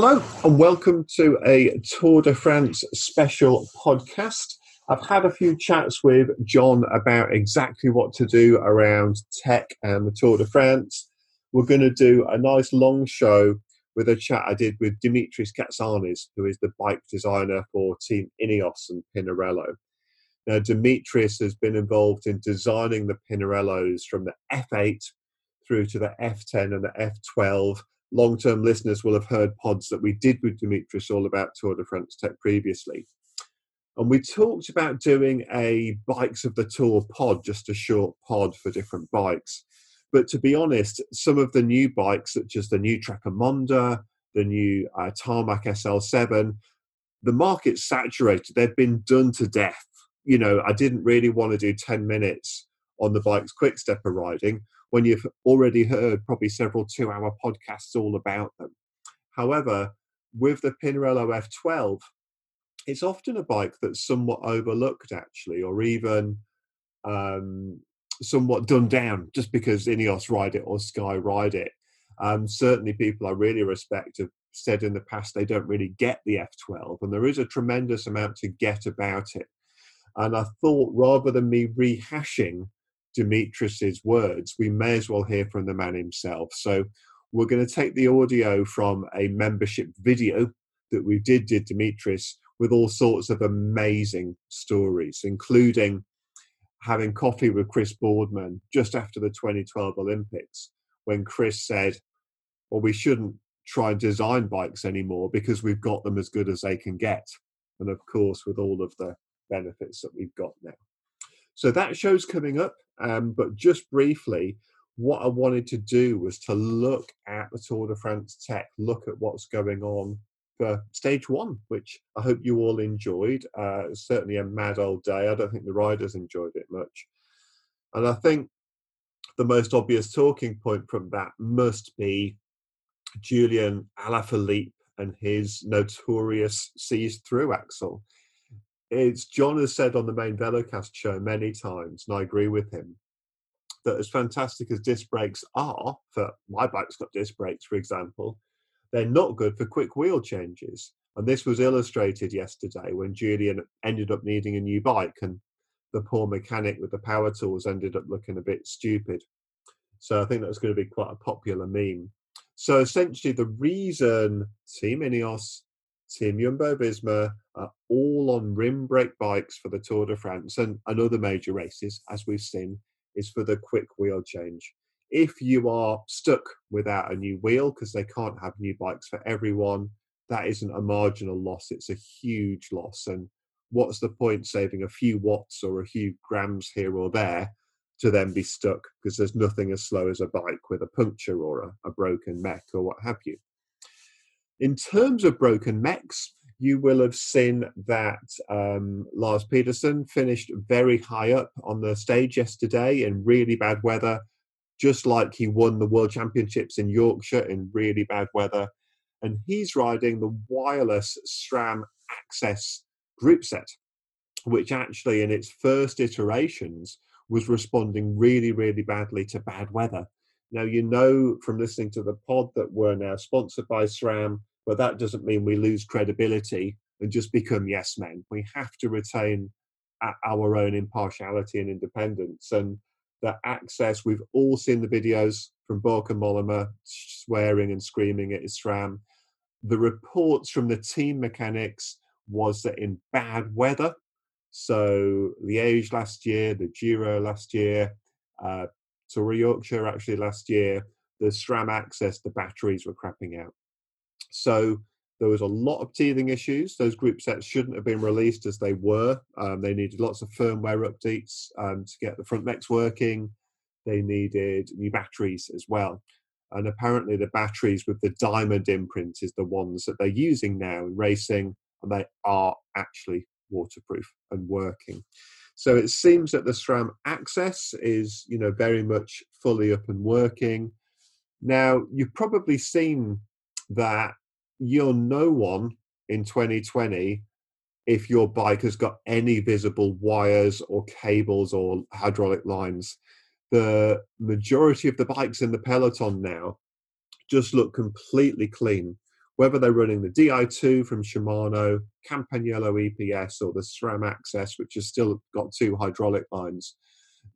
Hello, and welcome to a Tour de France special podcast. I've had a few chats with John about exactly what to do around tech and the Tour de France. We're going to do a nice long show with a chat I did with Dimitris Katsanis, who is the bike designer for Team Ineos and Pinarello. Now, Dimitris has been involved in designing the Pinarellos from the F8 through to the F10 and the F12 long term listeners will have heard pods that we did with Dimitris all about Tour de France Tech previously. And we talked about doing a Bikes of the Tour pod, just a short pod for different bikes. But to be honest, some of the new bikes, such as the new Trek Emonda, the new uh, Tarmac SL7, the market's saturated. They've been done to death. You know, I didn't really want to do 10 minutes on the bike's quick stepper riding when you've already heard probably several two hour podcasts all about them. However, with the Pinarello F12, it's often a bike that's somewhat overlooked, actually, or even um, somewhat done down just because Ineos ride it or Sky ride it. Um, certainly, people I really respect have said in the past they don't really get the F12, and there is a tremendous amount to get about it. And I thought rather than me rehashing Dimitris's words, we may as well hear from the man himself. So we're going to take the audio from a membership video that we did did Dimitris with all sorts of amazing stories, including having coffee with Chris Boardman just after the 2012 Olympics, when Chris said, Well, we shouldn't try and design bikes anymore because we've got them as good as they can get. And of course, with all of the benefits that we've got now. So that show's coming up. Um, but just briefly, what I wanted to do was to look at the Tour de France tech, look at what's going on for stage one, which I hope you all enjoyed. Uh, certainly a mad old day. I don't think the riders enjoyed it much. And I think the most obvious talking point from that must be Julian Alaphilippe and his notorious seized through axle it's John has said on the main Velocast show many times, and I agree with him, that as fantastic as disc brakes are, for my bike's got disc brakes, for example, they're not good for quick wheel changes. And this was illustrated yesterday when Julian ended up needing a new bike, and the poor mechanic with the power tools ended up looking a bit stupid. So I think that's going to be quite a popular meme. So essentially, the reason Team Ineos Team Jumbo Visma are all on rim brake bikes for the Tour de France and, and other major races, as we've seen, is for the quick wheel change. If you are stuck without a new wheel because they can't have new bikes for everyone, that isn't a marginal loss, it's a huge loss. And what's the point saving a few watts or a few grams here or there to then be stuck because there's nothing as slow as a bike with a puncture or a, a broken mech or what have you. In terms of broken mechs, you will have seen that um, Lars Pedersen finished very high up on the stage yesterday in really bad weather, just like he won the World Championships in Yorkshire in really bad weather. And he's riding the wireless SRAM AXS group set, which actually in its first iterations was responding really, really badly to bad weather. Now, you know from listening to the pod that we're now sponsored by SRAM, but that doesn't mean we lose credibility and just become yes men. We have to retain our own impartiality and independence. And that AXS, we've all seen the videos from Bauke Mollema swearing and screaming at SRAM. The reports from the team mechanics was that in bad weather, so Liège last year, the Giro last year, uh, Tour Yorkshire actually last year, the SRAM AXS, the batteries were crapping out. So there was a lot of teething issues. Those group sets shouldn't have been released as they were. Um, they needed lots of firmware updates um, to get the front mechs working. They needed new batteries as well. And apparently, the batteries with the diamond imprint is the ones that they're using now in racing, and they are actually waterproof and working. So it seems that the SRAM AXS is, you know, very much fully up and working. Now, you've probably seen that you're no one in 2020 if your bike has got any visible wires or cables or hydraulic lines. The majority of the bikes in the peloton now just look completely clean whether they're running the Di2 from Shimano, Campagnolo EPS, or the SRAM AXS, which has still got two hydraulic lines.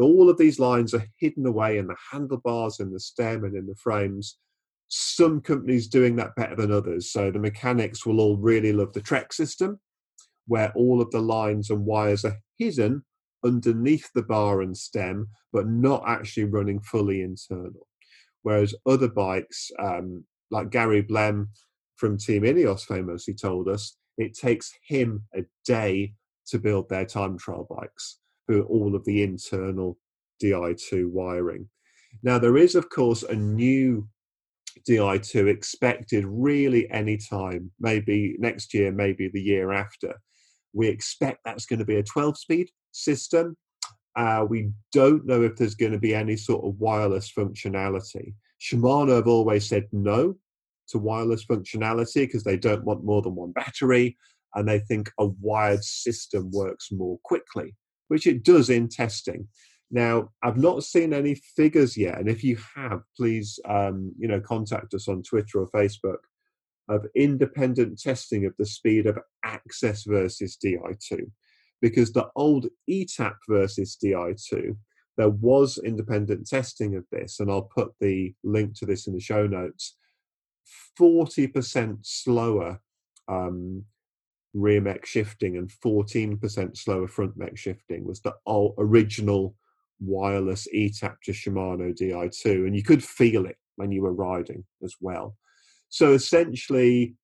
All of these lines are hidden away in the handlebars, in the stem, and in the frames. Some companies doing that better than others. So the mechanics will all really love the Trek system, where all of the lines and wires are hidden underneath the bar and stem, but not actually running fully internal. Whereas other bikes, um, like Gary Blem from Team Ineos famously told us, it takes him a day to build their time trial bikes for all of the internal Di2 wiring. Now, there is, of course, a new Di2 expected really any time, maybe next year, maybe the year after. We expect that's going to be a 12 speed system. Uh, we don't know if there's going to be any sort of wireless functionality. Shimano have always said no to wireless functionality because they don't want more than one battery and they think a wired system works more quickly, which it does in testing. Now, I've not seen any figures yet, and if you have, please, um, you know, contact us on Twitter or Facebook of independent testing of the speed of AXS versus Di2, because the old ETAP versus Di2, there was independent testing of this, and I'll put the link to this in the show notes. 40% slower um, rear mech shifting and 14% slower front mech shifting was the original wireless ETAP to Shimano Di2, and you could feel it when you were riding as well. So essentially,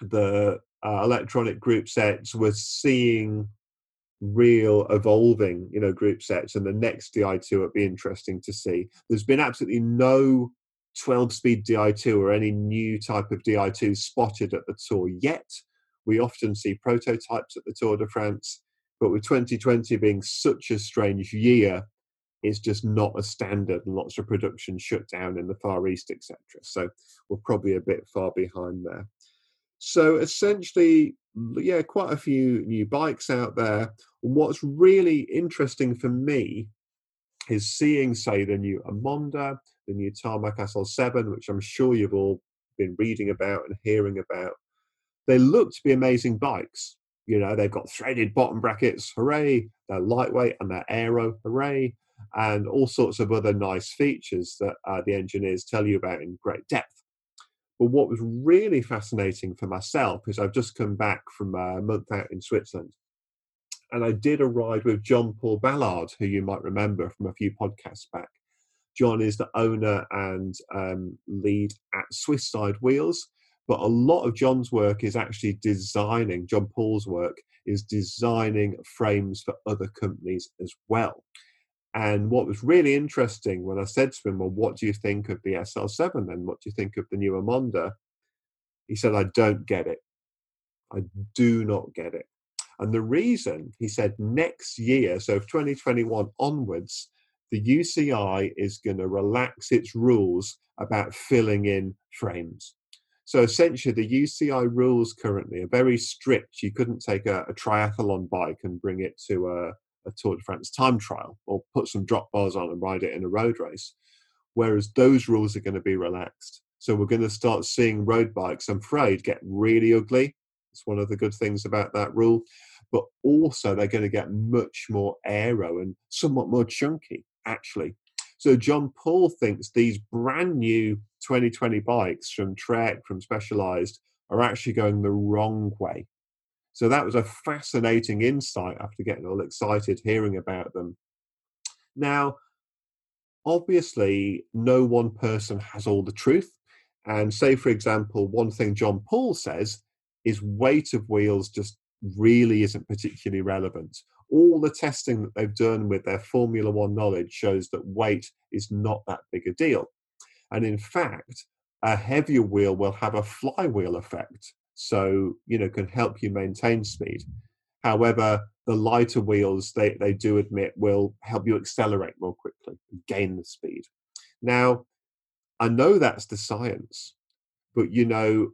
the uh, electronic group sets were seeing real evolving, you know, group sets, and the next Di2 would be interesting to see. There's been absolutely no 12 speed Di2 or any new type of Di2 spotted at the tour yet. We often see prototypes at the Tour de France, but with 2020 being such a strange year, it's just not a standard and lots of production shut down in the Far East, etc. So we're probably a bit far behind there. So essentially, yeah, quite a few new bikes out there. And what's really interesting for me is seeing, say, the new Emonda, the new Tarmac SL7, which I'm sure you've all been reading about and hearing about. They look to be amazing bikes. You know, they've got threaded bottom brackets, hooray! They're lightweight and they're aero, hooray! And all sorts of other nice features that uh, the engineers tell you about in great depth. But what was really fascinating for myself is I've just come back from a month out in Switzerland. And I did a ride with John Paul Ballard, who you might remember from a few podcasts back. John is the owner and um, lead at Swiss Side Wheels. But a lot of John's work is actually designing, John Paul's work is designing frames for other companies as well. And what was really interesting when I said to him, Well, what do you think of the SL7 then? What do you think of the new Emonda? He said, I don't get it. I do not get it. And the reason, he said, next year, so 2021 onwards, the UCI is going to relax its rules about filling in frames. So essentially, the UCI rules currently are very strict. You couldn't take a, a triathlon bike and bring it to a, a, Tour de France time trial or put some drop bars on and ride it in a road race. Whereas those rules are going to be relaxed. So we're going to start seeing road bikes, I'm afraid, get really ugly. It's one of the good things about that rule. But also, they're going to get much more aero and somewhat more chunky, actually. So John Paul thinks these brand new 2020 bikes from Trek, from Specialized, are actually going the wrong way. So that was a fascinating insight after getting all excited hearing about them. Now, obviously, no one person has all the truth. And say, for example, one thing John Paul says is weight of wheels just really isn't particularly relevant all the testing that they've done with their Formula One knowledge shows that weight is not that big a deal. And in fact, a heavier wheel will have a flywheel effect. So, you know, can help you maintain speed. However, the lighter wheels, they, they do admit, will help you accelerate more quickly, gain the speed. Now, I know that's the science, but you know,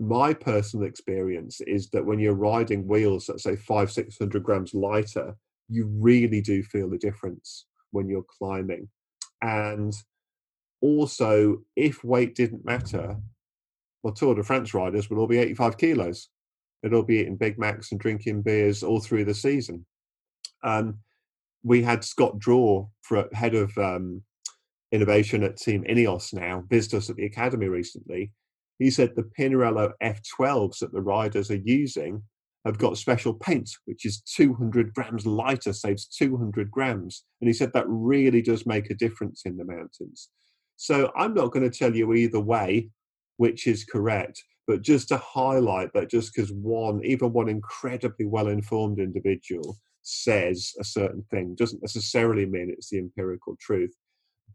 my personal experience is that when you're riding wheels that say five, six hundred grams lighter, you really do feel the difference when you're climbing. And also, if weight didn't matter, well, Tour de France riders will all be 85 kilos. All be eating Big Macs and drinking beers all through the season. Um, we had Scott Drawer, for head of um, innovation at Team Ineos now, visited us at the academy recently. He said the Pinarello F12s that the riders are using have got special paint, which is 200 grams lighter, saves 200 grams. And he said that really does make a difference in the mountains. So I'm not going to tell you either way which is correct, but just to highlight that just because one, even one incredibly well informed individual says a certain thing doesn't necessarily mean it's the empirical truth.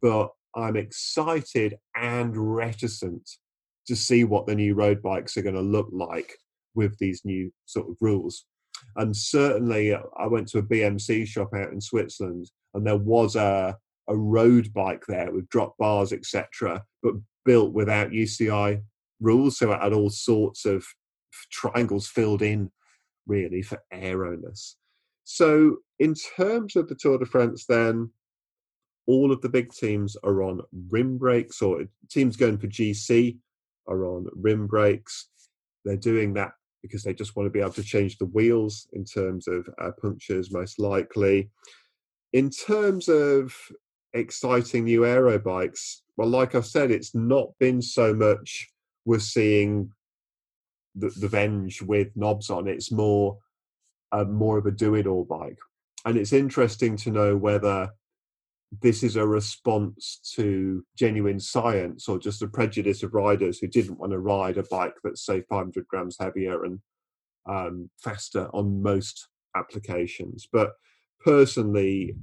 But I'm excited and reticent to see what the new road bikes are going to look like with these new sort of rules. And certainly, uh, I went to a BMC shop out in Switzerland, and there was a a road bike there with drop bars, etc., but built without UCI rules. So it had all sorts of triangles filled in, really, for aeroness. So, in terms of the Tour de France, then all of the big teams are on rim brakes, or teams going for GC are on rim brakes. They're doing that because they just want to be able to change the wheels in terms of uh, punctures, most likely. In terms of exciting new aero bikes, well, like I've said, it's not been so much we're seeing the, the Venge with knobs on. It's more uh, more of a do it all bike, and it's interesting to know whether this is a response to genuine science or just a prejudice of riders who didn't want to ride a bike that's say 500 grams heavier and um, faster on most applications. But personally,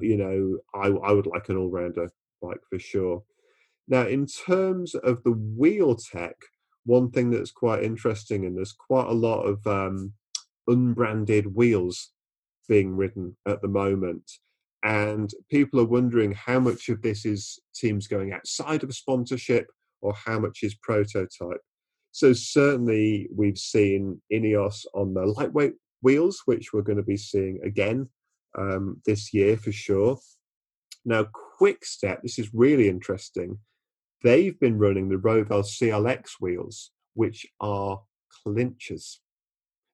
you know, I, I would like an all-rounder bike for sure. Now, in terms of the wheel tech, one thing that's quite interesting, and there's quite a lot of um, unbranded wheels being ridden at the moment. And people are wondering how much of this is teams going outside of sponsorship or how much is prototype. So, certainly, we've seen Ineos on the lightweight wheels, which we're going to be seeing again um, this year for sure. Now, Quick Step, this is really interesting. They've been running the Roval CLX wheels, which are clinchers.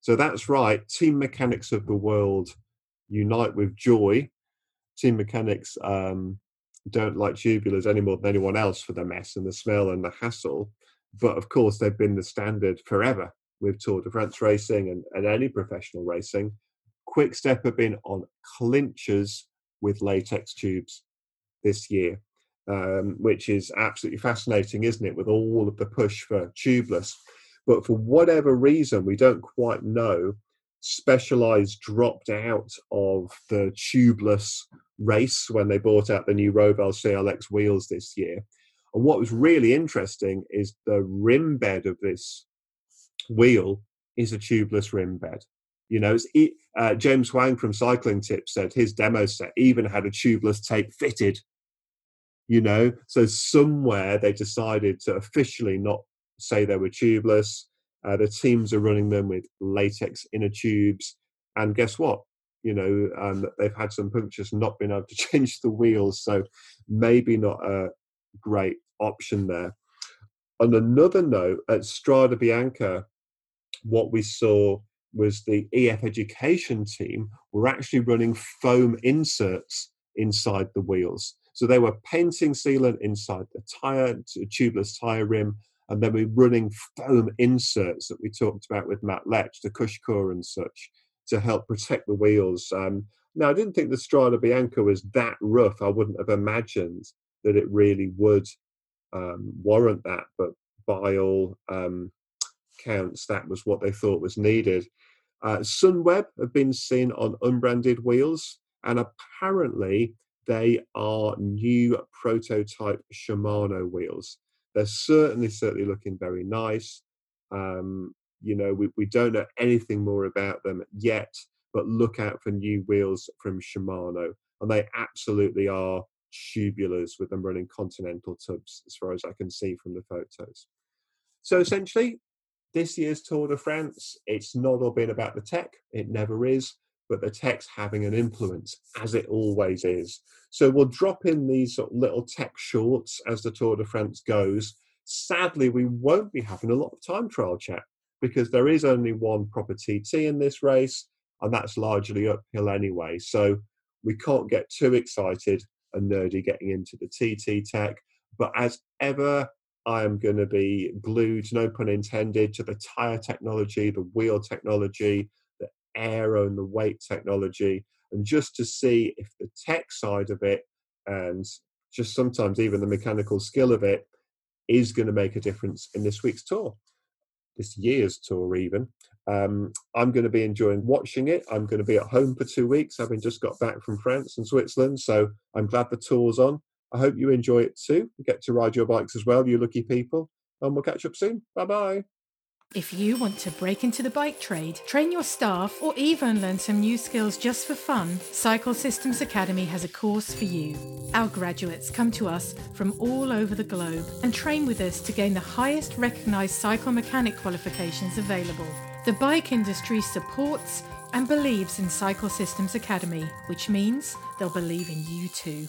So that's right, team mechanics of the world unite with joy. Team mechanics um, don't like tubulars any more than anyone else for the mess and the smell and the hassle. But of course, they've been the standard forever with Tour de France racing and, and any professional racing. Quick Step have been on clinchers with latex tubes this year um, which is absolutely fascinating, isn't it? With all of the push for tubeless. But for whatever reason, we don't quite know, Specialized dropped out of the tubeless race when they bought out the new Roval CLX wheels this year. And what was really interesting is the rim bed of this wheel is a tubeless rim bed. You know, uh, James Huang from Cycling Tips said his demo set even had a tubeless tape fitted you know so somewhere they decided to officially not say they were tubeless uh, the teams are running them with latex inner tubes and guess what you know um, they've had some punctures not been able to change the wheels so maybe not a great option there. On another note at strada bianca what we saw was the ef education team were actually running foam inserts inside the wheels. So they were painting sealant inside the tire, tubeless tire rim, and then we're running foam inserts that we talked about with Matt Lech, the Cushcore and such, to help protect the wheels. Um, now, I didn't think the Strada Bianca was that rough. I wouldn't have imagined that it really would um, warrant that, but by all um, counts, that was what they thought was needed. Uh, Sunweb have been seen on unbranded wheels, and apparently they are new prototype Shimano wheels. They're certainly, certainly looking very nice. Um, you know, we, we don't know anything more about them yet, but look out for new wheels from Shimano. And they absolutely are tubulars with them running continental tubs, as far as I can see from the photos. So essentially, this year's Tour de France, it's not all been about the tech, it never is but the tech's having an influence, as it always is. So we'll drop in these sort of little tech shorts as the Tour de France goes Sadly, we won't be having a lot of time trial chat because there is only one proper TT in this race, and that's largely uphill anyway. So we can't get too excited and nerdy getting into the TT tech. But as ever, I am going to be glued, no pun intended, to the tire technology, the wheel technology, the aero and the weight technology, and just to see if the tech side of it and just sometimes even the mechanical skill of it is going to make a difference in this week's tour, this year's tour, even. Um, I'm going to be enjoying watching it. I'm going to be at home for two weeks, having just got back from France and Switzerland. So I'm glad the tour's on. I hope you enjoy it too. Get to ride your bikes as well, you lucky people. And we'll catch up soon. Bye bye. If you want to break into the bike trade, train your staff, or even learn some new skills just for fun, Cycle Systems Academy has a course for you. Our graduates come to us from all over the globe and train with us to gain the highest recognised cycle mechanic qualifications available. The bike industry supports and believes in Cycle Systems Academy, which means they'll believe in you too.